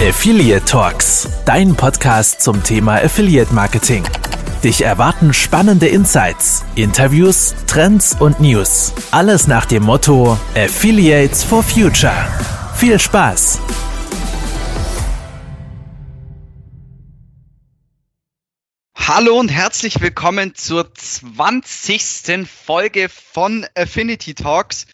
Affiliate Talks, dein Podcast zum Thema Affiliate Marketing. Dich erwarten spannende Insights, Interviews, Trends und News. Alles nach dem Motto Affiliates for Future. Viel Spaß! Hallo und herzlich willkommen zur 20. Folge von Affinity Talks.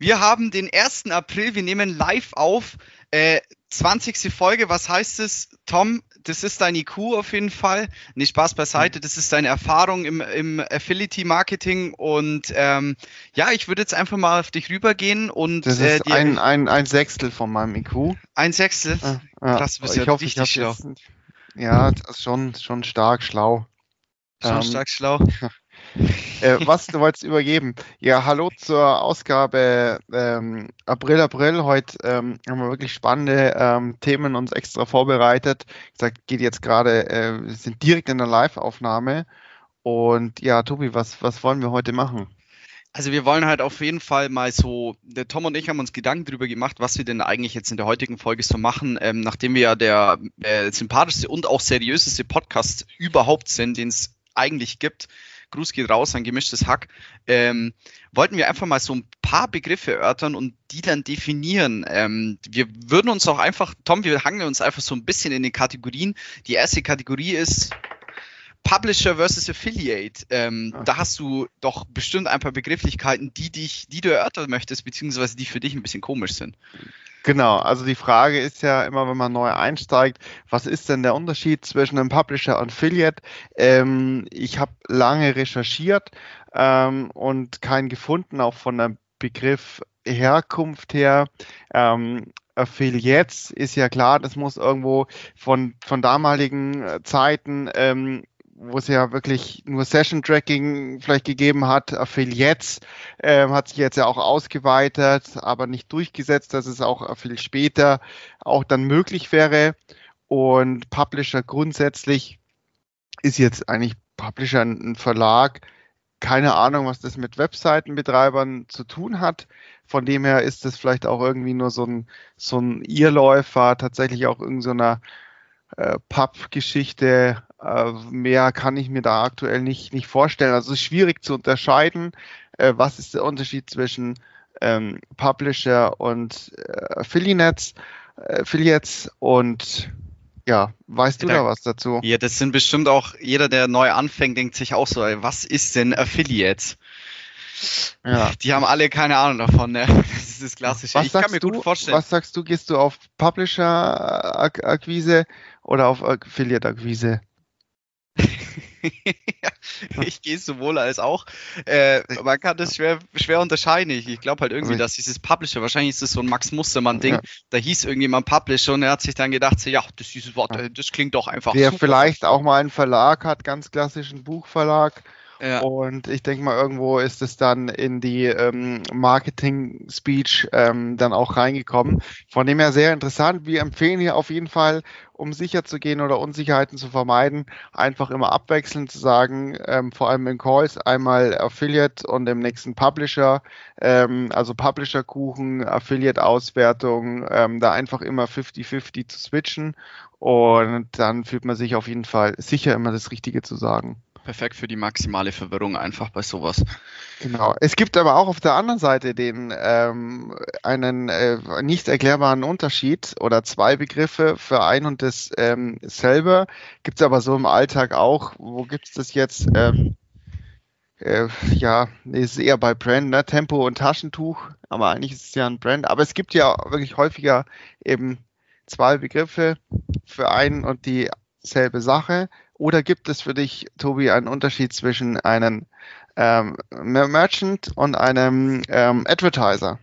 Wir haben den 1. April, wir nehmen live auf. Äh, 20. Folge, was heißt es? Tom, das ist dein IQ auf jeden Fall. Nicht Spaß beiseite, das ist deine Erfahrung im, im Affiliate-Marketing. Und ähm, ja, ich würde jetzt einfach mal auf dich rübergehen und. Das äh, ist dir- ein, ein, ein Sechstel von meinem IQ. ein Sechstel. Ah, ja. Krass, du bist ich ja hoffe, ich richtig schlau. jetzt, ja, das ist schon, schon stark schlau. Schon Ähm, stark schlau. Äh, was du wolltest übergeben? Ja, hallo zur Ausgabe ähm, April, April. Heute ähm, haben wir wirklich spannende ähm, Themen uns extra vorbereitet. Ich sag, geht jetzt gerade, äh, wir sind direkt in der Live-Aufnahme. Und ja, Tobi, was, was wollen wir heute machen? Also wir wollen halt auf jeden Fall mal so, der Tom und ich haben uns Gedanken darüber gemacht, was wir denn eigentlich jetzt in der heutigen Folge so machen, ähm, nachdem wir ja der äh, sympathischste und auch seriöseste Podcast überhaupt sind, den es eigentlich gibt. Gruß geht raus an gemischtes Hack. Ähm, wollten wir einfach mal so ein paar Begriffe erörtern und die dann definieren. Ähm, wir würden uns auch einfach, Tom, wir hangeln uns einfach so ein bisschen in den Kategorien. Die erste Kategorie ist Publisher versus Affiliate. Ähm. Da hast du doch bestimmt ein paar Begrifflichkeiten, die dich, die du erörtern möchtest, beziehungsweise die für dich ein bisschen komisch sind. Genau, also die Frage ist ja immer, wenn man neu einsteigt, was ist denn der Unterschied zwischen einem Publisher und Affiliate? Ähm, ich habe lange recherchiert ähm, und keinen gefunden, auch von der Begriff Herkunft her. Ähm, Affiliates ist ja klar, das muss irgendwo von, von damaligen äh, Zeiten ähm, wo es ja wirklich nur Session-Tracking vielleicht gegeben hat. Affiliates ähm, hat sich jetzt ja auch ausgeweitet, aber nicht durchgesetzt, dass es auch viel später auch dann möglich wäre. Und Publisher grundsätzlich ist jetzt eigentlich Publisher ein Verlag. Keine Ahnung, was das mit Webseitenbetreibern zu tun hat. Von dem her ist das vielleicht auch irgendwie nur so ein, so ein Irrläufer, tatsächlich auch irgendeiner so äh, Pub-Geschichte. Äh, mehr kann ich mir da aktuell nicht, nicht vorstellen. Also es ist schwierig zu unterscheiden, äh, was ist der Unterschied zwischen ähm, Publisher und äh, Affiliates, äh, Affiliates und ja, weißt du Ja, da was dazu? Ja, das sind bestimmt auch, jeder, der neu anfängt, denkt sich auch so, ey, was ist denn Affiliates? Ja. Die haben alle keine Ahnung davon, ne? Das ist das Klassische. Was ich kann sagst mir du, gut vorstellen. was sagst du, gehst du auf Publisher-Akquise oder auf Affiliate-Akquise? Ich gehe sowohl als auch. Äh, man kann das schwer, schwer unterscheiden. Ich, glaube halt irgendwie, dass dieses Publisher, wahrscheinlich ist das so ein Max Mustermann-Ding, Ja. da hieß irgendjemand Publisher und er hat sich dann gedacht, so, ja, das, dieses Wort, äh, das klingt doch einfach Der super. vielleicht auch mal einen Verlag hat, ganz klassischen Buchverlag. Ja. Und ich denke mal, irgendwo ist es dann in die ähm, Marketing-Speech ähm, dann auch reingekommen. Von dem her sehr interessant. Wir empfehlen hier auf jeden Fall, um sicher zu gehen oder Unsicherheiten zu vermeiden, einfach immer abwechselnd zu sagen, ähm, vor allem in Calls, einmal Affiliate und im nächsten Publisher, ähm, also Publisher-Kuchen, Affiliate-Auswertung, ähm, da einfach immer 50-50 zu switchen. Und dann fühlt man sich auf jeden Fall sicher, immer das Richtige zu sagen. Perfekt für die maximale Verwirrung einfach bei sowas. Genau. Es gibt aber auch auf der anderen Seite den ähm, einen äh, nicht erklärbaren Unterschied oder zwei Begriffe für ein und das ähm. Gibt es aber so im Alltag auch. Wo gibt es das jetzt? Ähm, äh, ja, nee, ist eher bei Brand, ne? Tempo und Taschentuch. Aber eigentlich ist es ja ein Brand. Aber es gibt ja wirklich häufiger eben zwei Begriffe für ein und dieselbe Sache. Oder gibt es für dich, Tobi, einen Unterschied zwischen einem ähm, Mer- Merchant und einem ähm, Advertiser?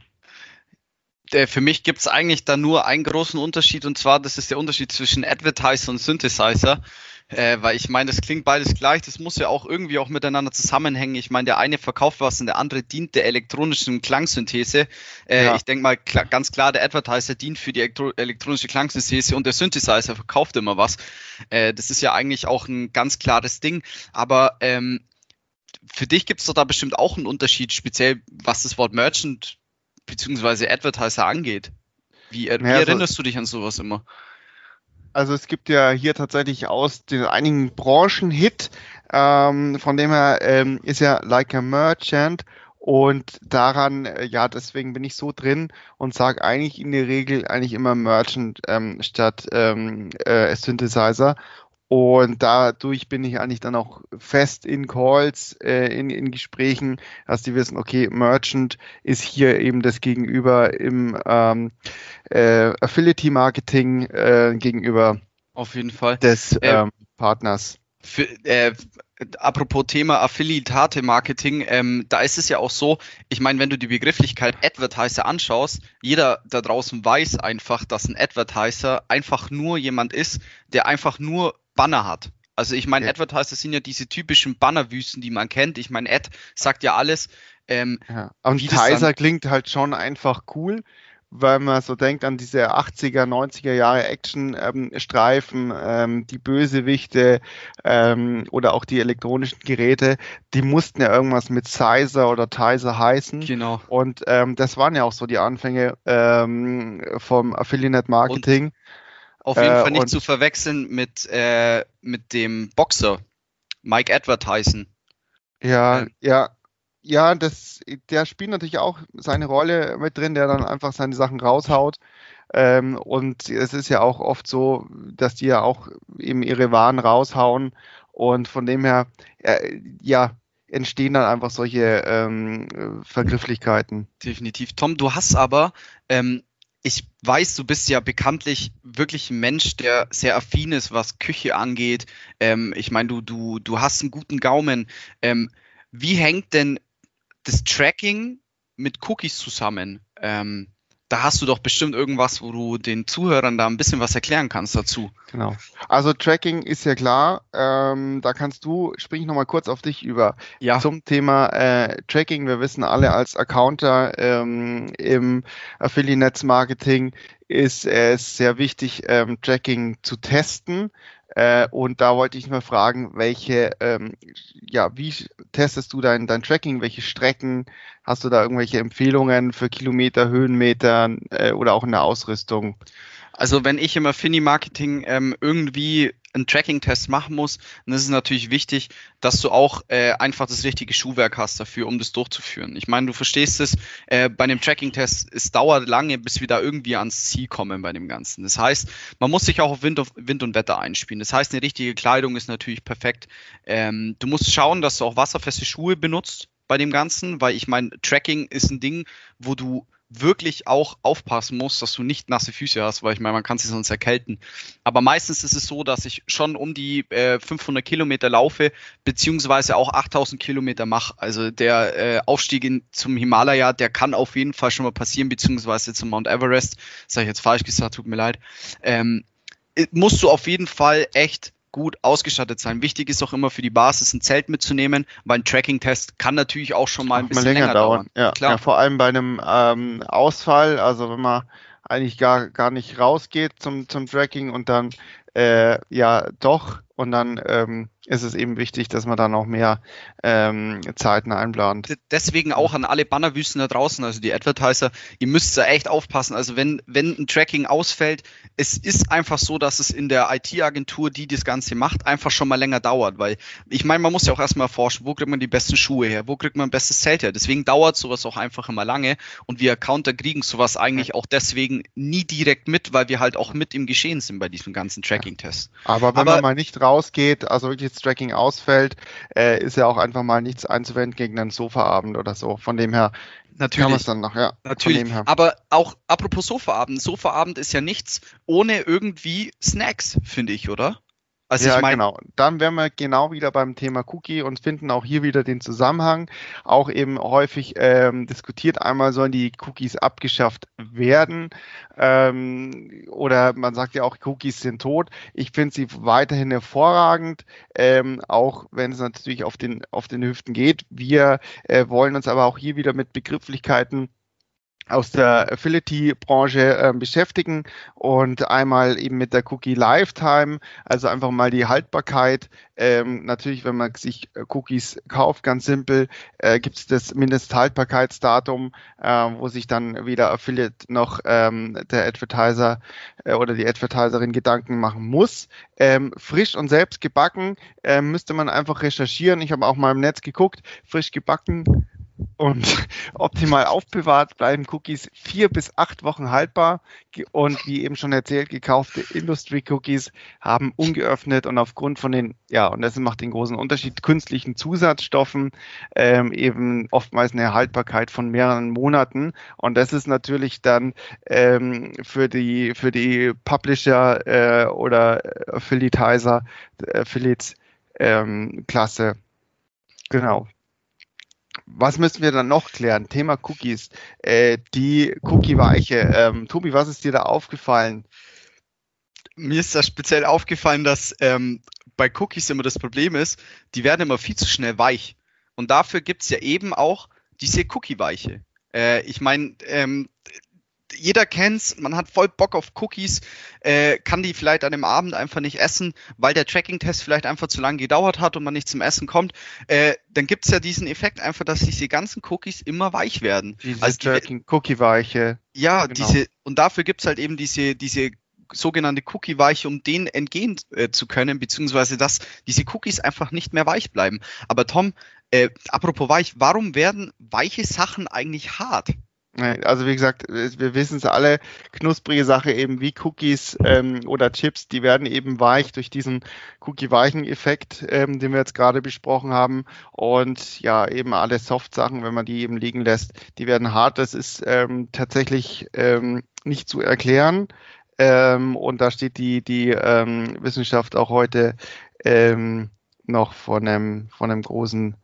Äh, Für mich gibt es eigentlich da nur einen großen Unterschied und zwar, das ist der Unterschied zwischen Advertiser und Synthesizer. Äh, weil ich meine, das klingt beides gleich, das muss ja auch irgendwie auch miteinander zusammenhängen. Ich meine, der eine verkauft was und der andere dient der elektronischen Klangsynthese. Äh, Ja. Ich denke mal, kla ganz klar, der Advertiser dient für die elektro elektronische Klangsynthese und der Synthesizer verkauft immer was. Äh, das ist ja eigentlich auch ein ganz klares Ding. Aber ähm, für dich gibt es doch da bestimmt auch einen Unterschied, speziell was das Wort Merchant bzw. Advertiser angeht. Wie, er- wie Ja, also- erinnerst du dich an sowas immer? also es gibt ja hier tatsächlich aus den einigen Branchen Hit, ähm, von dem her ähm, ist ja Like a Merchant und daran, äh, ja, deswegen bin ich so drin und sage eigentlich in der Regel eigentlich immer Merchant ähm, statt ähm, äh, Synthesizer. Und dadurch bin ich eigentlich dann auch fest in Calls, äh, in, in Gesprächen, dass die wissen, okay, Merchant ist hier eben das Gegenüber im ähm, äh, Affiliate Marketing äh, gegenüber Auf jeden Fall. des ähm, Partners. Für, äh, apropos Thema Affiliate Marketing, ähm, da ist es ja auch so, ich meine, wenn du die Begrifflichkeit Advertiser anschaust, jeder da draußen weiß einfach, dass ein Advertiser einfach nur jemand ist, der einfach nur Banner hat. Also ich meine, Ja. Advertiser sind ja diese typischen Bannerwüsten, die man kennt. Ich meine, Ad sagt ja alles. Ähm, Ja. Und Tizer klingt halt schon einfach cool, weil man so denkt an diese 80er, 90er Jahre Action-Streifen, ähm, die Bösewichte ähm, oder auch die elektronischen Geräte, die mussten ja irgendwas mit Sizer oder Tizer heißen. genau. Und ähm, das waren ja auch so die Anfänge ähm, vom Affiliate Marketing. Auf jeden Äh, Fall nicht zu verwechseln mit, äh, mit dem Boxer, Mike Advertisen. Ja, Ähm. ja, ja, das, der spielt natürlich auch seine Rolle mit drin, der dann einfach seine Sachen raushaut. Ähm, und es ist ja auch oft so, dass die ja auch eben ihre Waren raushauen und von dem her, äh, ja, entstehen dann einfach solche ähm, äh, Vergrifflichkeiten. Definitiv. Tom, du hast aber, ähm, ich weiß, du bist ja bekanntlich wirklich ein Mensch, der sehr affin ist, was Küche angeht. Ähm, ich meine, du, du, du hast einen guten Gaumen. Ähm, wie hängt denn das Tracking mit Cookies zusammen? Ähm, da hast du doch bestimmt irgendwas, wo du den Zuhörern da ein bisschen was erklären kannst dazu. Genau. Also Tracking ist ja klar. Ähm, da kannst du, spring ich nochmal kurz auf dich über. Ja, Zum Thema äh, Tracking. Wir wissen alle als Accounter ähm, im Affiliate-Marketing ist es sehr wichtig, ähm, Tracking zu testen. Äh, und da wollte ich mal fragen, welche, ähm, ja, wie testest du dein, dein Tracking? Welche Strecken? Hast du da irgendwelche Empfehlungen für Kilometer, Höhenmeter äh, oder auch in der Ausrüstung? Also wenn ich im Affini-Marketing ähm, irgendwie einen Tracking-Test machen muss, dann ist es natürlich wichtig, dass du auch äh, einfach das richtige Schuhwerk hast dafür, um das durchzuführen. Ich meine, du verstehst es, äh, bei einem Tracking-Test, es dauert lange, bis wir da irgendwie ans Ziel kommen bei dem Ganzen. Das heißt, man muss sich auch auf Wind, auf Wind und Wetter einspielen. Das heißt, eine richtige Kleidung ist natürlich perfekt. Ähm, du musst schauen, dass du auch wasserfeste Schuhe benutzt bei dem Ganzen, weil ich meine, Tracking ist ein Ding, wo du wirklich auch aufpassen musst, dass du nicht nasse Füße hast, weil ich meine, man kann sich sonst erkälten. Aber meistens ist es so, dass ich schon um die äh, 500 Kilometer laufe, beziehungsweise auch 8000 Kilometer mache. Also der äh, Aufstieg in, zum Himalaya, der kann auf jeden Fall schon mal passieren, beziehungsweise zum Mount Everest. Das habe ich jetzt falsch gesagt, tut mir leid. Ähm, äh, musst du auf jeden Fall echt gut ausgestattet sein. Wichtig ist auch immer für die Basis ein Zelt mitzunehmen, weil ein Tracking-Test kann natürlich auch schon mal ein bisschen länger, dauern. Ja, Klar. ja, vor allem bei einem ähm, Ausfall, also wenn man eigentlich gar, gar nicht rausgeht zum, zum Tracking und dann äh, ja doch und dann ähm, ist es eben wichtig, dass man dann auch mehr ähm, Zeiten einplant. Deswegen auch an alle Bannerwüsten da draußen, also die Advertiser, ihr müsst da echt aufpassen. Also wenn, wenn ein Tracking ausfällt, es ist einfach so, dass es in der IT-Agentur, die das Ganze macht, einfach schon mal länger dauert. Weil ich meine, man muss ja auch erstmal erforschen, wo kriegt man die besten Schuhe her, wo kriegt man ein bestes Zelt her. Deswegen dauert sowas auch einfach immer lange und wir Accounter kriegen sowas eigentlich auch deswegen nie direkt mit, weil wir halt auch mit im Geschehen sind bei diesem ganzen Tracking-Test. Aber wenn Aber- man mal nicht rausgeht, also wirklich das Tracking ausfällt, äh, ist ja auch einfach mal nichts einzuwenden gegen einen Sofaabend oder so. Von dem her kann man es dann noch, ja. Natürlich. Aber auch apropos Sofaabend. Sofaabend ist ja nichts ohne irgendwie Snacks, finde ich, oder? Also ja, ich meine, genau. Dann wären wir genau wieder beim Thema Cookie und finden auch hier wieder den Zusammenhang. Auch eben häufig ähm, diskutiert einmal, sollen die Cookies abgeschafft werden? Ähm, oder man sagt ja auch, Cookies sind tot. Ich finde sie weiterhin hervorragend, ähm, auch wenn es natürlich auf den, auf den Hüften geht. Wir äh, wollen uns aber auch hier wieder mit Begrifflichkeiten aus der Affiliate-Branche äh, beschäftigen und einmal eben mit der Cookie Lifetime, also einfach mal die Haltbarkeit. Ähm, natürlich, wenn man sich äh, Cookies kauft, ganz simpel, äh, gibt es das Mindesthaltbarkeitsdatum, äh, wo sich dann weder Affiliate noch ähm, der Advertiser äh, oder die Advertiserin Gedanken machen muss. Ähm, frisch und selbst gebacken äh, müsste man einfach recherchieren. Ich habe auch mal im Netz geguckt, frisch gebacken und optimal aufbewahrt bleiben Cookies vier bis acht Wochen haltbar. Und wie eben schon erzählt, gekaufte Industry-Cookies haben ungeöffnet und aufgrund von den, ja, und das macht den großen Unterschied, künstlichen Zusatzstoffen ähm, eben oftmals eine Haltbarkeit von mehreren Monaten. Und das ist natürlich dann ähm, für die für die Publisher äh, oder Affiliatizer, Affiliates ähm, Klasse. Genau was müssen wir dann noch klären? Thema Cookies. Äh, die Cookie-Weiche. Ähm, Tobi, was ist dir da aufgefallen? Mir ist da speziell aufgefallen, dass ähm, bei Cookies immer das Problem ist, die werden immer viel zu schnell weich. Und dafür gibt es ja eben auch diese Cookie-Weiche. Äh, ich meine, ähm, jeder kennt's, man hat voll Bock auf Cookies, äh, kann die vielleicht an dem Abend einfach nicht essen, weil der Tracking-Test vielleicht einfach zu lange gedauert hat und man nicht zum Essen kommt. Äh, dann gibt's ja diesen Effekt einfach, dass diese ganzen Cookies immer weich werden. Diese also Tracking-Cookie-Weiche. Ja, genau. diese, und dafür gibt's halt eben diese, diese sogenannte Cookie-Weiche, um denen entgehen äh, zu können, beziehungsweise dass diese Cookies einfach nicht mehr weich bleiben. Aber Tom, äh, apropos weich, warum werden weiche Sachen eigentlich hart? Also wie gesagt, wir wissen es alle, knusprige Sache eben wie Cookies ähm, oder Chips, die werden eben weich durch diesen Cookie-Weichen-Effekt, ähm, den wir jetzt gerade besprochen haben. Und ja, eben alle Soft-Sachen, wenn man die eben liegen lässt, die werden hart. Das ist ähm, tatsächlich ähm, nicht zu erklären. Ähm, und da steht die, die ähm, Wissenschaft auch heute ähm, noch von einem, von einem großen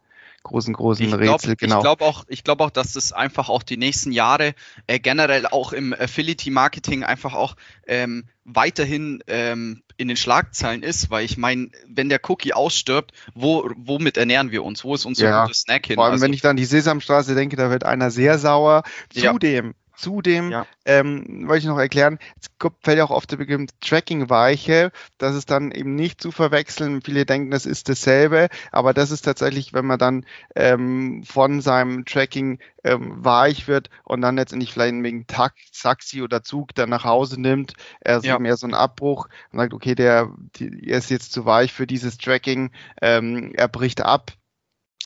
großen, großen ich glaub, Rätsel. Genau. Ich glaube auch, ich glaube auch, dass das einfach auch die nächsten Jahre äh, generell auch im Affiliate-Marketing einfach auch ähm, weiterhin ähm, in den Schlagzeilen ist, weil ich meine, wenn der Cookie ausstirbt, wo, womit ernähren wir uns? Wo ist unser ja, Snack hin? Vor allem, also, wenn ich dann die Sesamstraße denke, da wird einer sehr sauer. Zudem, ja. Zudem ja. ähm, wollte ich noch erklären, es fällt ja auch oft der Begriff Tracking-Weiche. Das ist dann eben nicht zu verwechseln. Viele denken, das ist dasselbe, aber das ist tatsächlich, wenn man dann ähm, von seinem Tracking ähm, weich wird und dann letztendlich vielleicht wegen Taxi oder Zug dann nach Hause nimmt, also ja. mehr so ein Abbruch und sagt, okay, der, die, er ist jetzt zu weich für dieses Tracking, ähm, er bricht ab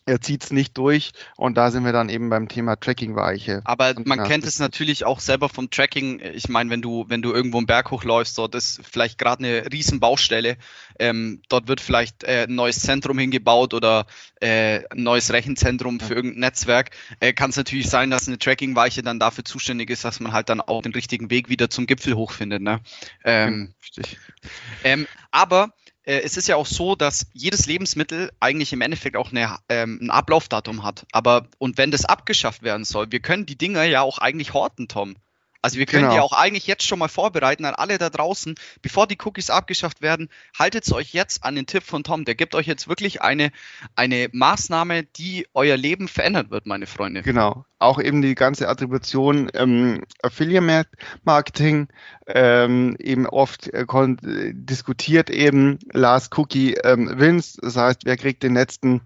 er zieht es nicht durch und da sind wir dann eben beim Thema Tracking-Weiche. Aber man kennt es natürlich auch selber vom Tracking. Ich meine, wenn du, wenn du irgendwo einen Berg hochläufst, dort ist vielleicht gerade eine riesen Baustelle, ähm, dort wird vielleicht äh, ein neues Zentrum hingebaut oder äh, ein neues Rechenzentrum für irgendein Netzwerk, äh, kann es natürlich sein, dass eine Tracking-Weiche dann dafür zuständig ist, dass man halt dann auch den richtigen Weg wieder zum Gipfel hochfindet. Ne? Ähm, ähm, aber es ist ja auch so, dass jedes Lebensmittel eigentlich im Endeffekt auch eine, ähm, ein Ablaufdatum hat. Aber und wenn das abgeschafft werden soll, wir können die Dinger ja auch eigentlich horten, Tom. Also wir können genau. die auch eigentlich jetzt schon mal vorbereiten an alle da draußen, bevor die Cookies abgeschafft werden. Haltet euch jetzt an den Tipp von Tom. Der gibt euch jetzt wirklich eine, eine Maßnahme, die euer Leben verändern wird, meine Freunde. Genau. Auch eben die ganze Attribution ähm, Affiliate Marketing ähm, eben oft äh, diskutiert eben Last Cookie ähm, wins. Das heißt, wer kriegt den letzten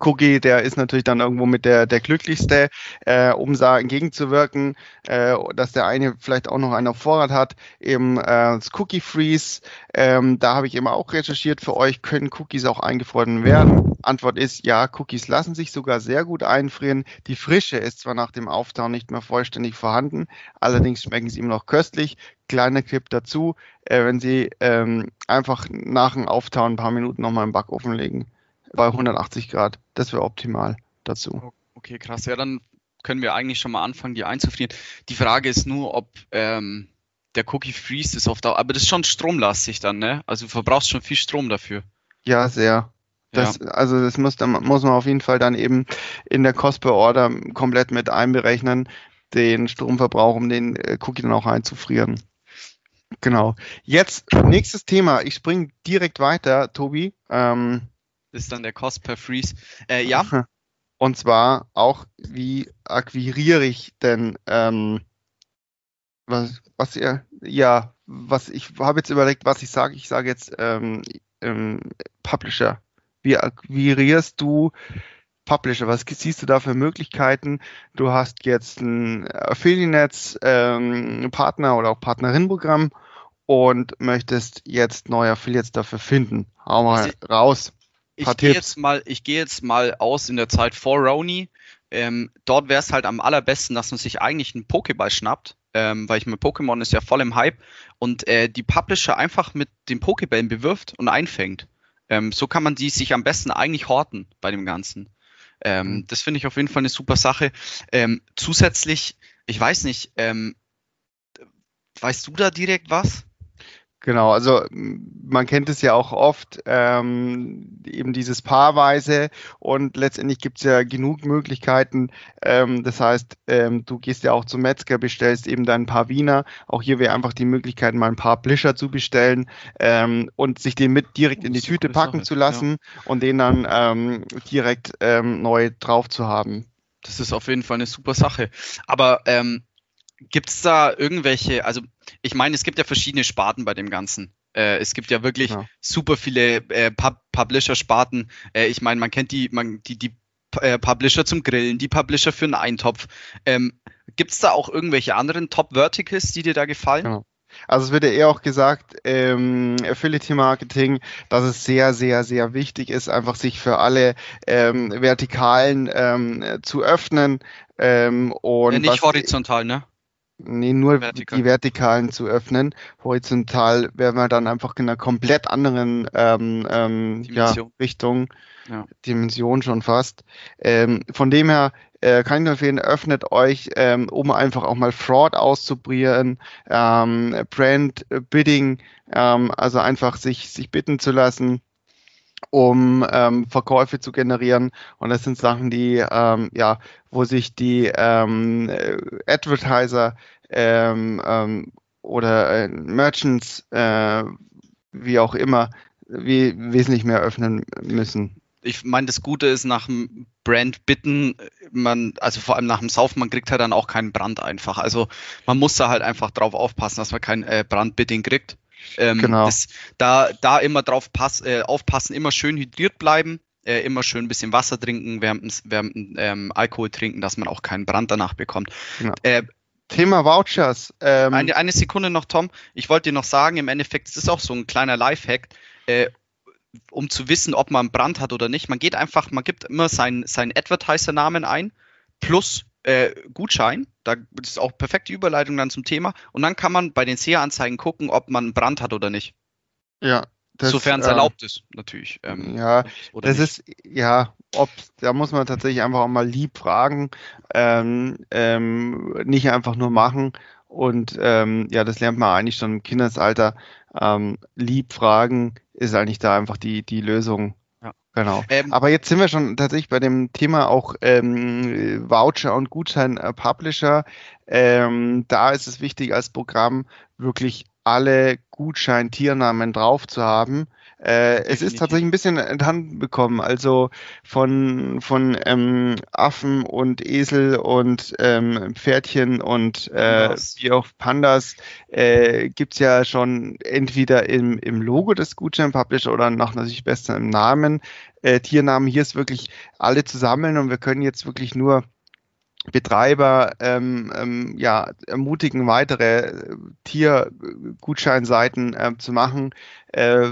Cookie, der ist natürlich dann irgendwo mit der, der glücklichste, äh, um da entgegenzuwirken, äh, dass der eine vielleicht auch noch einen auf Vorrat hat, eben äh, das Cookie Freeze. Ähm, da habe ich eben auch recherchiert für euch, können Cookies auch eingefroren werden? Antwort ist ja, Cookies lassen sich sogar sehr gut einfrieren. Die Frische ist zwar nach dem Auftauen nicht mehr vollständig vorhanden, allerdings schmecken sie immer noch köstlich. Kleiner Clip dazu, äh, wenn Sie ähm, einfach nach dem Auftauen ein paar Minuten nochmal im Backofen legen bei 180 Grad. Das wäre optimal dazu. Okay, krass. Ja, dann können wir eigentlich schon mal anfangen, die einzufrieren. Die Frage ist nur, ob ähm, der Cookie Freeze ist auf Dauer, aber das ist schon stromlastig dann, ne? Also du verbrauchst schon viel Strom dafür. Ja, sehr. Das, ja. Also das muss, muss man auf jeden Fall dann eben in der Cost per Order komplett mit einberechnen, den Stromverbrauch, um den äh, Cookie dann auch einzufrieren. Genau. Jetzt nächstes Thema. Ich springe direkt weiter, Tobi. Ähm, ist dann der Cost per Freeze. Äh, ja. Und zwar auch, wie akquiriere ich denn, ähm, was, was ihr, ja, was ich habe jetzt überlegt, was ich sage. Ich sage jetzt ähm, ähm, Publisher. Wie akquirierst du Publisher? Was siehst du da für Möglichkeiten? Du hast jetzt ein Affiliates-Partner ähm, oder auch Partnerin-Programm und möchtest jetzt neue Affiliates dafür finden. Hau mal raus. Ich gehe jetzt mal, ich gehe jetzt mal aus in der Zeit vor Roni. Ähm, dort wäre es halt am allerbesten, dass man sich eigentlich einen Pokéball schnappt, ähm, weil ich mein Pokémon ist ja voll im Hype und äh, die Publisher einfach mit den Pokébällen bewirft und einfängt. Ähm, so kann man die sich am besten eigentlich horten bei dem Ganzen. Ähm, mhm. Das finde ich auf jeden Fall eine super Sache. Ähm, zusätzlich, ich weiß nicht, ähm, weißt du da direkt was? Genau, also man kennt es ja auch oft, ähm, eben dieses Paarweise und letztendlich gibt es ja genug Möglichkeiten. Ähm, das heißt, ähm, du gehst ja auch zum Metzger, bestellst eben dein Paar Wiener. Auch hier wäre einfach die Möglichkeit, mal ein paar Blischer zu bestellen ähm, und sich den mit direkt in die Tüte packen Sache. zu lassen ja. und den dann ähm, direkt ähm, neu drauf zu haben. Das ist auf jeden Fall eine super Sache. Aber ähm, Gibt es da irgendwelche, also ich meine, es gibt ja verschiedene Sparten bei dem Ganzen. Äh, es gibt ja wirklich ja. super viele äh, Pub Publisher-Sparten. Äh, ich meine, man kennt die, man, die, die äh, Publisher zum Grillen, die Publisher für einen Eintopf. Ähm, Gibt es da auch irgendwelche anderen Top-Verticals, die dir da gefallen? Genau. Also es wird ja eher auch gesagt, ähm, Affiliate Marketing, dass es sehr, sehr, sehr wichtig ist, einfach sich für alle ähm, Vertikalen ähm, zu öffnen. Ähm, und ja, nicht horizontal, ne? Nee, nur Vertikal. die Vertikalen zu öffnen. Horizontal wären wir dann einfach in einer komplett anderen ähm, ähm, ja, Richtung, ja. Dimension schon fast. Ähm, von dem her äh, kann ich nur empfehlen, öffnet euch, ähm, um einfach auch mal Fraud auszuprobieren, ähm, Brand Bidding, ähm, also einfach sich, sich bitten zu lassen um ähm, Verkäufe zu generieren. Und das sind Sachen, die, ähm, ja, wo sich die ähm, Advertiser ähm, ähm, oder äh, Merchants, äh, wie auch immer, wie, wesentlich mehr öffnen müssen. Ich meine, das Gute ist nach dem Brand bitten, man, also vor allem nach dem Saufen, man kriegt halt dann auch keinen Brand einfach. Also man muss da halt einfach drauf aufpassen, dass man kein äh, Brandbidding kriegt. Ähm, genau. Das, da, da immer drauf pass, äh, aufpassen, immer schön hydriert bleiben, äh, immer schön ein bisschen Wasser trinken, während, während ähm, Alkohol trinken, dass man auch keinen Brand danach bekommt. Genau. Äh, Thema Vouchers. Ähm, eine, eine Sekunde noch, Tom. Ich wollte dir noch sagen, im Endeffekt, es ist auch so ein kleiner Lifehack, äh, um zu wissen, ob man einen Brand hat oder nicht. Man geht einfach, man gibt immer seinen, seinen Advertiser-Namen ein, plus äh, Gutschein. Da ist auch perfekte Überleitung dann zum Thema. Und dann kann man bei den SEA-Anzeigen gucken, ob man einen Brand hat oder nicht. Ja. Sofern es äh, erlaubt ist, natürlich. Ähm, ja, das nicht. ist, ja, ob, da muss man tatsächlich einfach auch mal lieb fragen, ähm, ähm, nicht einfach nur machen. Und ähm, ja, das lernt man eigentlich schon im Kindesalter. Ähm, lieb fragen ist eigentlich da einfach die, die Lösung. Genau. Ähm, Aber jetzt sind wir schon tatsächlich bei dem Thema auch ähm, Voucher und Gutschein äh, Publisher. Ähm, da ist es wichtig als Programm wirklich alle Gutschein-Tiernamen drauf zu haben. Äh, es ist tatsächlich ein bisschen enthangen bekommen. Also von, von ähm, Affen und Esel und ähm, Pferdchen und äh, wie auch Pandas äh, gibt ja schon entweder im, im Logo des Gutschein-Publisher oder noch natürlich besser im Namen. Äh, Tiernamen hier ist wirklich alle zusammen und wir können jetzt wirklich nur Betreiber ähm, ähm, ja, ermutigen, weitere äh, Tiergutscheinseiten äh, zu machen. Äh,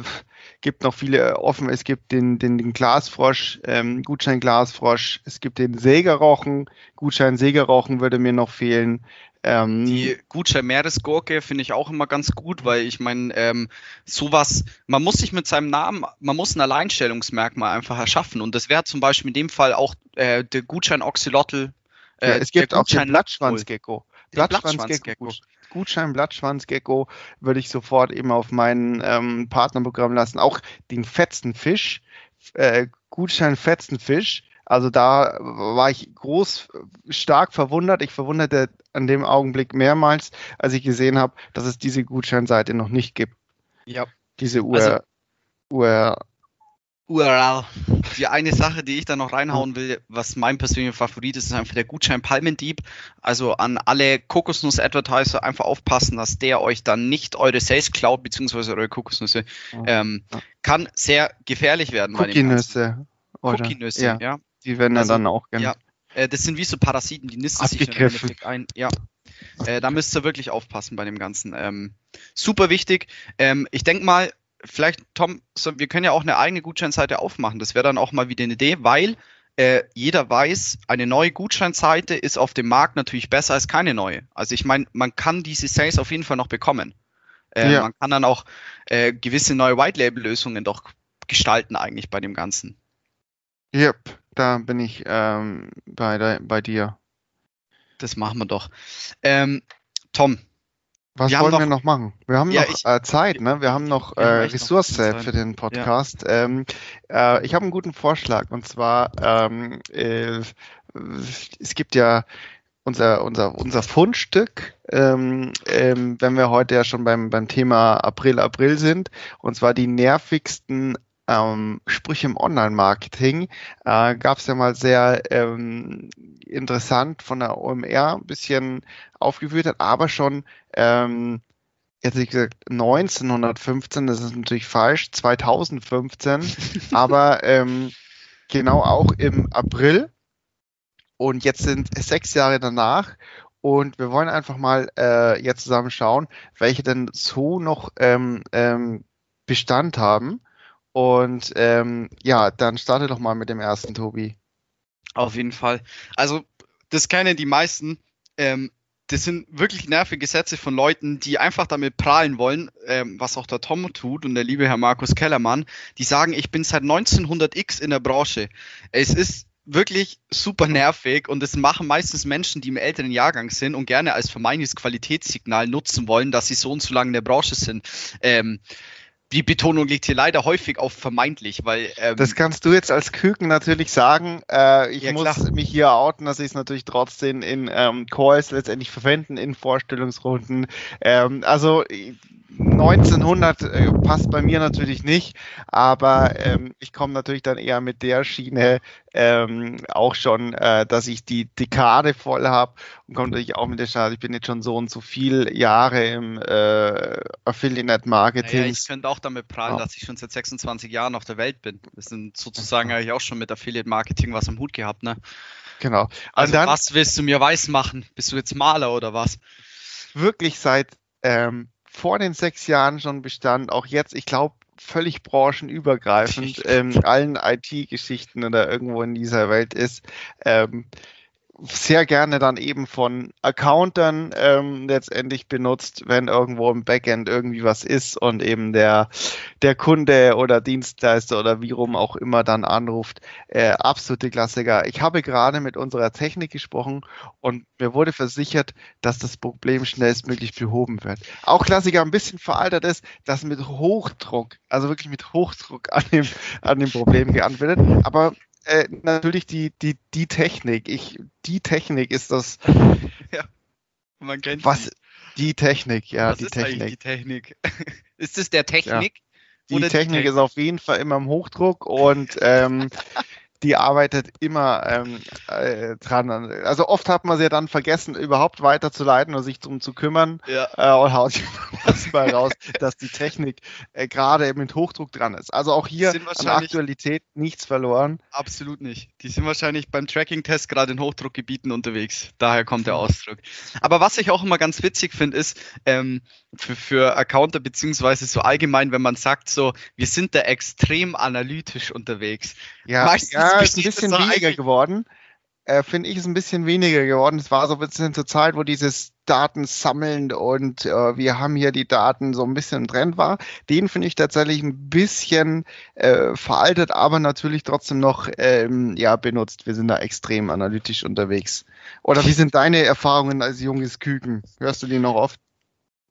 gibt noch viele offen. Es gibt den, den, den Glasfrosch, ähm, Gutschein Glasfrosch. Es gibt den Sägerochen. Gutschein Sägerochen würde mir noch fehlen. Ähm, die Gutschein Meeresgurke finde ich auch immer ganz gut, weil ich meine, ähm, sowas, man muss sich mit seinem Namen, man muss ein Alleinstellungsmerkmal einfach erschaffen. Und das wäre zum Beispiel in dem Fall auch äh, der Gutschein Oxylotl äh, ja, es gibt auch den Blattschwanzgecko. Blattschwanzgecko. Gutschein Blattschwanzgecko würde ich sofort eben auf mein ähm, Partnerprogramm lassen. Auch den Fetzenfisch, äh, Gutschein Fetzenfisch. Also da war ich groß, stark verwundert. Ich verwunderte an dem Augenblick mehrmals, als ich gesehen habe, dass es diese Gutscheinseite noch nicht gibt. Ja. Diese UR, also, UR URL. Die eine Sache, die ich da noch reinhauen will, was mein persönlicher Favorit ist, ist einfach der Gutschein Palmendieb. Also an alle Kokosnuss-Advertiser einfach aufpassen, dass der euch dann nicht eure Sales klaut, beziehungsweise eure Kokosnüsse. Ähm, kann sehr gefährlich werden. Cookie-Nüsse. Cookie-Nüsse, ja. ja. Die werden also, dann auch gerne. Ja, äh, das sind wie so Parasiten, die nisten sich dann ein. Ja. Äh, da müsst ihr wirklich aufpassen bei dem Ganzen. Ähm, super wichtig. Ähm, ich denke mal, vielleicht, Tom, so, wir können ja auch eine eigene Gutscheinseite aufmachen. Das wäre dann auch mal wieder eine Idee, weil äh, jeder weiß, eine neue Gutscheinseite ist auf dem Markt natürlich besser als keine neue. Also ich meine, man kann diese Sales auf jeden Fall noch bekommen. Äh, ja. Man kann dann auch äh, gewisse neue White-Label-Lösungen doch gestalten eigentlich bei dem Ganzen. Yep, da bin ich ähm, bei, bei dir. Das machen wir doch. Ähm, Tom, was wir wollen noch, wir noch machen? Wir haben ja, noch ich, äh, Zeit, ne? Wir haben noch äh, Ressource für den Podcast. Ja. Ähm, äh, ich habe einen guten Vorschlag und zwar ähm, äh, es gibt ja unser, unser, unser Fundstück, ähm, ähm, wenn wir heute ja schon beim, beim Thema April, April sind, und zwar die nervigsten ähm, Sprüche im Online-Marketing äh, gab es ja mal sehr ähm, interessant von der OMR ein bisschen aufgeführt hat, aber schon ähm, jetzt ich gesagt 1915, das ist natürlich falsch, 2015, aber ähm, genau auch im April. Und jetzt sind sechs Jahre danach und wir wollen einfach mal äh, jetzt zusammen schauen, welche denn so noch ähm, ähm, Bestand haben und ähm, ja, dann starte doch mal mit dem ersten, Tobi. Auf jeden Fall. Also, das kennen die meisten. Ähm, das sind wirklich nervige Sätze von Leuten, die einfach damit prahlen wollen, ähm, was auch der Tom tut und der liebe Herr Markus Kellermann. Die sagen, ich bin seit 1900x in der Branche. Es ist wirklich super nervig und das machen meistens Menschen, die im älteren Jahrgang sind und gerne als vermeintliches Qualitätssignal nutzen wollen, dass sie so und so lange in der Branche sind. Ähm, die Betonung liegt hier leider häufig auf vermeintlich, weil. Ähm, das kannst du jetzt als Küken natürlich sagen. Äh, ich ja, muss klar. mich hier outen, dass ich es natürlich trotzdem in ähm, Calls letztendlich verwenden, in Vorstellungsrunden. Ähm, also 1900 äh, passt bei mir natürlich nicht, aber ähm, ich komme natürlich dann eher mit der Schiene ähm, auch schon, äh, dass ich die Dekade voll habe und komme natürlich auch mit der Schiene, ich bin jetzt schon so und so viele Jahre im äh, Affiliate Marketing. Naja, ich könnte auch damit prahlen, ja. dass ich schon seit 26 Jahren auf der Welt bin. Wir sind sozusagen eigentlich auch schon mit Affiliate Marketing was am Hut gehabt, ne? Genau. Also dann, was willst du mir weiß machen? Bist du jetzt Maler oder was? Wirklich seit ähm, vor den sechs Jahren schon bestand, auch jetzt, ich glaube, völlig branchenübergreifend in ähm, allen IT-Geschichten oder irgendwo in dieser Welt ist. Ähm, sehr gerne dann eben von Accountern ähm, letztendlich benutzt, wenn irgendwo im Backend irgendwie was ist und eben der, der Kunde oder Dienstleister oder wie rum auch immer dann anruft. Äh, absolute Klassiker. Ich habe gerade mit unserer Technik gesprochen und mir wurde versichert, dass das Problem schnellstmöglich behoben wird. Auch Klassiker ein bisschen veraltet ist, dass mit Hochdruck, also wirklich mit Hochdruck an dem, an dem Problem geantwortet. Aber äh, natürlich die, die, die Technik. Ich, die Technik ist das. ja, man kennt was, die. die Technik, ja, was die ist Technik. die Technik? ist es der Technik? Ja. Die Technik die ist auf jeden Fall immer im Hochdruck und ähm, die arbeitet immer ähm, äh, dran. Also oft hat man sie ja dann vergessen, überhaupt weiterzuleiten oder sich darum zu kümmern. Ja. Äh, und haut sich mal raus, dass die Technik äh, gerade mit Hochdruck dran ist. Also auch hier an Aktualität nichts verloren. Absolut nicht. Die sind wahrscheinlich beim Tracking-Test gerade in Hochdruckgebieten unterwegs. Daher kommt der Ausdruck. Aber was ich auch immer ganz witzig finde, ist ähm, für, für Accounter beziehungsweise so allgemein, wenn man sagt so, wir sind da extrem analytisch unterwegs. Ja, Meistens ja ist ein bisschen weniger geworden. Äh, Finde ich, ist ein bisschen weniger geworden. Es war so ein bisschen zur Zeit, wo dieses Daten sammeln und äh, wir haben hier die Daten so ein bisschen im Trend war. Den finde ich tatsächlich ein bisschen äh, veraltet, aber natürlich trotzdem noch ähm, ja, benutzt. Wir sind da extrem analytisch unterwegs. Oder wie sind deine Erfahrungen als junges Küken? Hörst du die noch oft?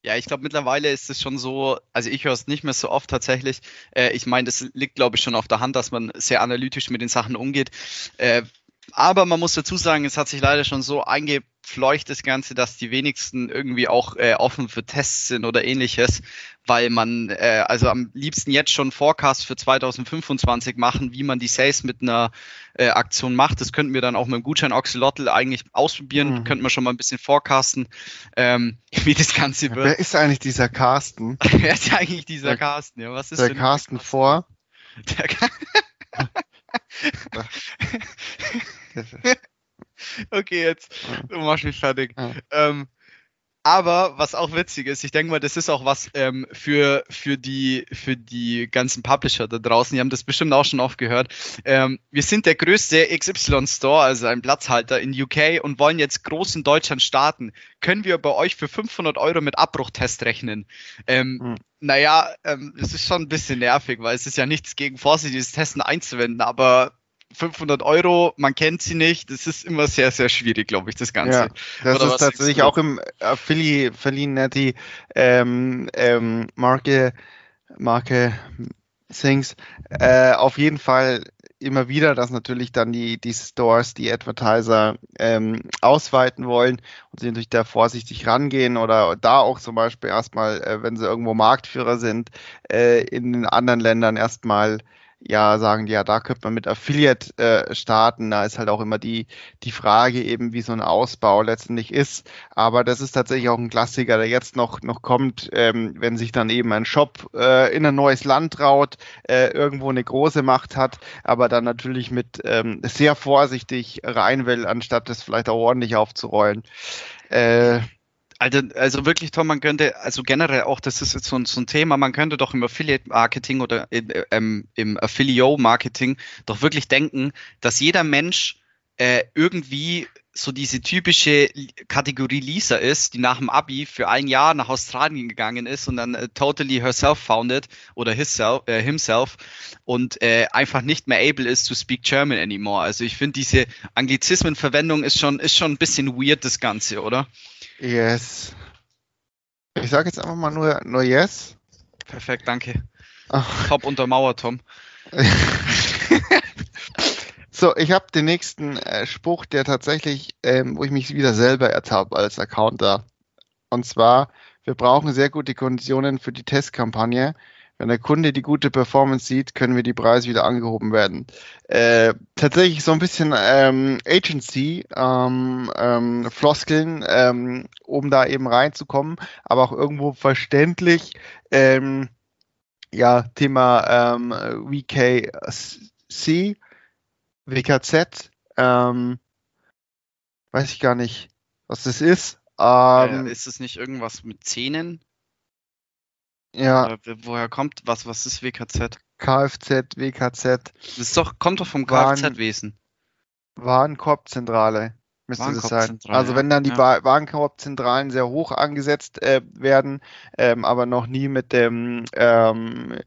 Ja, ich glaube, mittlerweile ist es schon so, also ich höre es nicht mehr so oft tatsächlich. Äh, ich meine, das liegt, glaube ich, schon auf der Hand, dass man sehr analytisch mit den Sachen umgeht. Äh, aber man muss dazu sagen, es hat sich leider schon so einge fleucht das Ganze, dass die wenigsten irgendwie auch äh, offen für Tests sind oder ähnliches, weil man äh, also am liebsten jetzt schon Forecast für 2025 machen, wie man die Sales mit einer äh, Aktion macht. Das könnten wir dann auch mit dem Gutschein Oxalotl eigentlich ausprobieren, mhm. könnten wir schon mal ein bisschen forecasten, ähm, wie das Ganze wird. Wer ist eigentlich dieser Carsten? Wer ist eigentlich dieser der, Carsten? Ja, was ist der Carsten vor? Der okay, jetzt du machst mich fertig. Ja. Ähm, aber was auch witzig ist, ich denke mal, das ist auch was ähm, für, für, die, für die ganzen Publisher da draußen. Die haben das bestimmt auch schon oft gehört. Ähm, wir sind der größte XY-Store, also ein Platzhalter in UK und wollen jetzt groß in Deutschland starten. Können wir bei euch für 500 Euro mit Abbruchtest rechnen? Ähm, hm. Naja, ähm, es ist schon ein bisschen nervig, weil es ist ja nichts gegen vorsichtiges Testen einzuwenden, aber 500 Euro, man kennt sie nicht. Das ist immer sehr, sehr schwierig, glaube ich, das Ganze. Ja, das Oder ist tatsächlich auch im Affili, Affiliate ähm, ähm, Marke, Marke Things äh, auf jeden Fall immer wieder, dass natürlich dann die, die Stores, die Advertiser ähm, ausweiten wollen und sie natürlich da vorsichtig rangehen oder da auch zum Beispiel erstmal, äh, wenn sie irgendwo Marktführer sind, äh, in den anderen Ländern erstmal ja sagen, ja, da könnte man mit Affiliate äh, starten. Da ist halt auch immer die, die Frage eben, wie so ein Ausbau letztendlich ist. Aber das ist tatsächlich auch ein Klassiker, der jetzt noch, noch kommt, ähm, wenn sich dann eben ein Shop äh, in ein neues Land traut, äh, irgendwo eine große Macht hat, aber dann natürlich mit ähm, sehr vorsichtig rein will, anstatt das vielleicht auch ordentlich aufzurollen. Äh, also, also wirklich Tom, man könnte, also generell auch, das ist jetzt so ein, so ein Thema, man könnte doch im Affiliate-Marketing oder im, ähm, im Affilio-Marketing doch wirklich denken, dass jeder Mensch äh, irgendwie so diese typische Kategorie Lisa ist, die nach dem Abi für ein Jahr nach Australien gegangen ist und dann äh, totally herself founded oder hisself, äh, himself und äh, einfach nicht mehr able ist to speak German anymore. Also ich finde diese Anglizismenverwendung ist schon ist schon ein bisschen weird das Ganze, oder? Yes. Ich sage jetzt einfach mal nur, nur yes. Perfekt, danke. Ach. Top untermauert, Tom. so, ich habe den nächsten äh, Spruch, der tatsächlich, ähm, wo ich mich wieder selber ertappe als Accounter. Und zwar, wir brauchen sehr gute Konditionen für die Testkampagne. Wenn der Kunde die gute Performance sieht, können wir die Preise wieder angehoben werden. Äh, tatsächlich so ein bisschen ähm, Agency, ähm, ähm, Floskeln, ähm, um da eben reinzukommen, aber auch irgendwo verständlich. Ähm, ja, Thema ähm, WKC, WKZ, ähm, weiß ich gar nicht, was das ist. Ähm, äh, ist es nicht irgendwas mit Zähnen? Ja. Oder woher kommt was? Was ist WKZ? Kfz, WKZ. Das ist doch, kommt doch vom Kfz-Wesen. Warenkorbzentrale müsste das sein. Also wenn dann die ja. Warenkorbzentralen sehr hoch angesetzt äh, werden, ähm, aber noch nie mit dem ähm,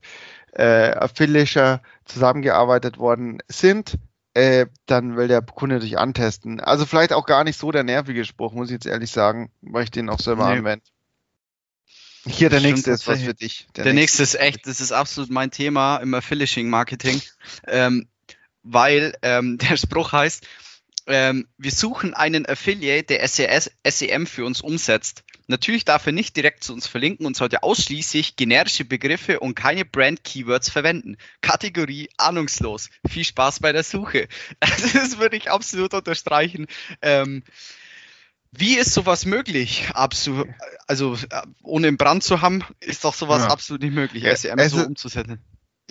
äh, Affiliator zusammengearbeitet worden sind, äh, dann will der Kunde dich antesten. Also vielleicht auch gar nicht so der nervige Spruch, muss ich jetzt ehrlich sagen, weil ich den auch selber nee. anwende. Hier, der nächste ist was für dich. Der, der nächste. ist echt, das ist absolut mein Thema im Affiliating-Marketing, ähm, weil ähm, der Spruch heißt, ähm, wir suchen einen Affiliate, der SES, SEM für uns umsetzt. Natürlich darf er nicht direkt zu uns verlinken und sollte ausschließlich generische Begriffe und keine Brand-Keywords verwenden. Kategorie ahnungslos. Viel Spaß bei der Suche. Also das würde ich absolut unterstreichen. Ähm, wie ist sowas möglich? Absolut, also ohne einen Brand zu haben, ist doch sowas ja. absolut nicht möglich, SEM also, so umzusetzen.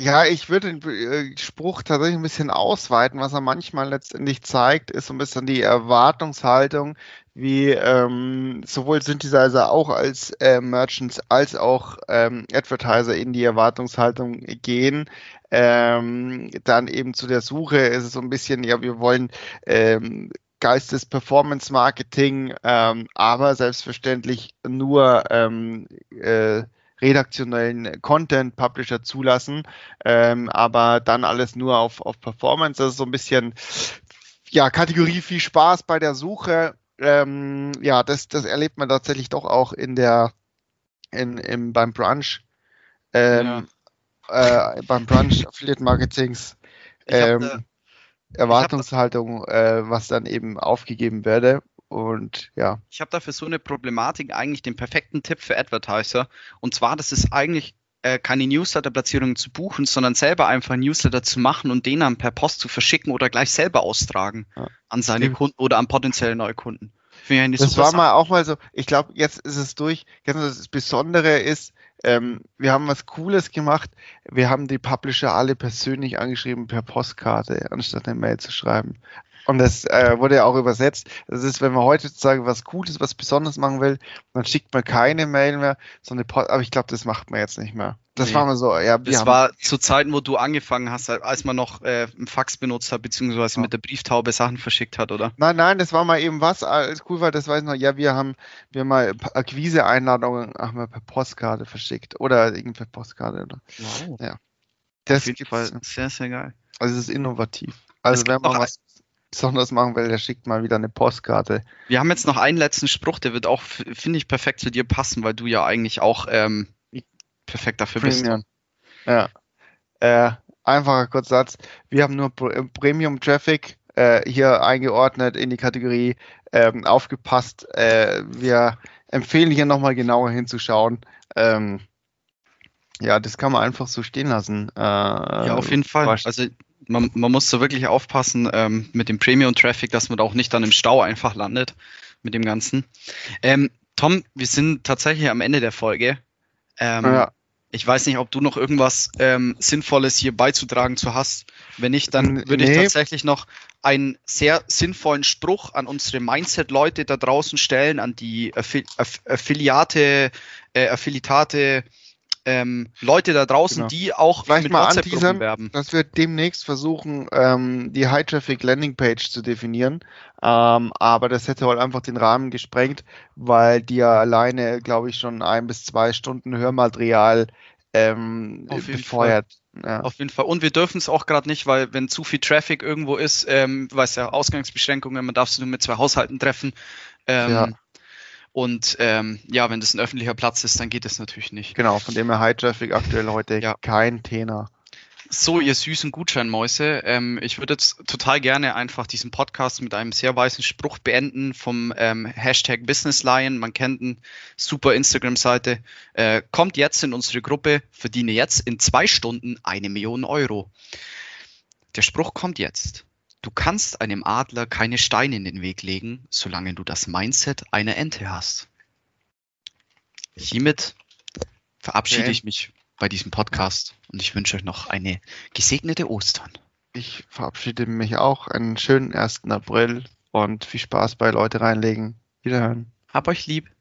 Ja, ich würde den äh, Spruch tatsächlich ein bisschen ausweiten. Was er manchmal letztendlich zeigt, ist so ein bisschen die Erwartungshaltung, wie ähm, sowohl Synthesizer auch als äh, Merchants als auch ähm, Advertiser in die Erwartungshaltung gehen. Ähm, dann eben zu der Suche ist es so ein bisschen, ja, wir wollen ähm, Geistes Performance Marketing, ähm, aber selbstverständlich nur ähm, äh, redaktionellen Content Publisher zulassen, ähm, aber dann alles nur auf, auf Performance. Das ist so ein bisschen ja Kategorie viel Spaß bei der Suche. Ähm, ja, das, das erlebt man tatsächlich doch auch in der in, im, beim Brunch. Ähm, ja. äh, beim Brunch Affiliate Marketings. Ähm, Erwartungshaltung, äh, was dann eben aufgegeben werde. Und ja. Ich habe dafür so eine Problematik eigentlich den perfekten Tipp für Advertiser. Und zwar, das ist eigentlich äh, keine Newsletter-Platzierungen zu buchen, sondern selber einfach Newsletter zu machen und den dann per Post zu verschicken oder gleich selber austragen ja. an seine Stimmt. Kunden oder an potenzielle Neukunden. Das war Sache. mal auch mal so, ich glaube, jetzt ist es durch. Das Besondere ist, ähm, wir haben was Cooles gemacht. Wir haben die Publisher alle persönlich angeschrieben per Postkarte, anstatt eine Mail zu schreiben. Und das äh, wurde ja auch übersetzt. Das ist, wenn man heutzutage was Cooles, was Besonderes machen will, dann schickt man keine Mail mehr, sondern aber ich glaube, das macht man jetzt nicht mehr. Das nee. war mal so, ja. Das war zu Zeiten, wo du angefangen hast, als man noch äh, einen Fax benutzt hat, beziehungsweise ja. mit der Brieftaube Sachen verschickt hat, oder? Nein, nein, das war mal eben was, als cool war, das weiß ich noch, ja, wir haben, wir haben mal Akquise-Einladungen haben wir per Postkarte verschickt. Oder irgendwie per Postkarte, oder? Wow. Ja. Das Auf Fall sehr, sehr geil. Also es ist innovativ. Also wenn man was besonders machen will, der schickt mal wieder eine Postkarte. Wir haben jetzt noch einen letzten Spruch, der wird auch, finde ich, perfekt zu dir passen, weil du ja eigentlich auch ähm, perfekt dafür Premium. bist. Ja. Äh, einfacher Kurzsatz. Wir haben nur äh, Premium Traffic äh, hier eingeordnet in die Kategorie ähm, aufgepasst. Äh, wir empfehlen hier nochmal genauer hinzuschauen. Ähm, ja, das kann man einfach so stehen lassen. Äh, ja, auf jeden Fall. Also man, man muss da wirklich aufpassen ähm, mit dem Premium-Traffic, dass man da auch nicht dann im Stau einfach landet mit dem Ganzen. Ähm, Tom, wir sind tatsächlich am Ende der Folge. Ähm, ja. Ich weiß nicht, ob du noch irgendwas ähm, Sinnvolles hier beizutragen zu hast. Wenn nicht, dann würde nee. ich tatsächlich noch einen sehr sinnvollen Spruch an unsere Mindset-Leute da draußen stellen, an die Affi Aff Affiliate, äh, Affiliate, ähm, Leute da draußen, genau. die auch Vielleicht mit mal WhatsApp-Gruppen werben. Dass wir demnächst versuchen, ähm, die High-Traffic-Landing-Page zu definieren. Ähm, aber das hätte halt einfach den Rahmen gesprengt, weil die ja alleine, glaube ich, schon ein bis zwei Stunden Hörmaterial ähm, befeuert. Ja. Auf jeden Fall. Und wir dürfen es auch gerade nicht, weil wenn zu viel Traffic irgendwo ist, ähm, weiß ja Ausgangsbeschränkungen, man darf sich nur mit zwei Haushalten treffen. Ähm, ja. Und ähm, ja, wenn das ein öffentlicher Platz ist, dann geht das natürlich nicht. Genau, von dem her High Traffic aktuell heute ja. kein Thema. So, ihr süßen Gutscheinmäuse, ähm, ich würde jetzt total gerne einfach diesen Podcast mit einem sehr weißen Spruch beenden vom ähm, Hashtag Businesslion. Man kennt ihn, super Instagram-Seite. Äh, kommt jetzt in unsere Gruppe, verdiene jetzt in zwei Stunden eine Million Euro. Der Spruch kommt jetzt. Du kannst einem Adler keine Steine in den Weg legen, solange du das Mindset einer Ente hast. Hiermit verabschiede okay. ich mich bei diesem Podcast und ich wünsche euch noch eine gesegnete Ostern. Ich verabschiede mich auch. Einen schönen 1. April und viel Spaß bei Leute reinlegen. Wiederhören. Hab euch lieb.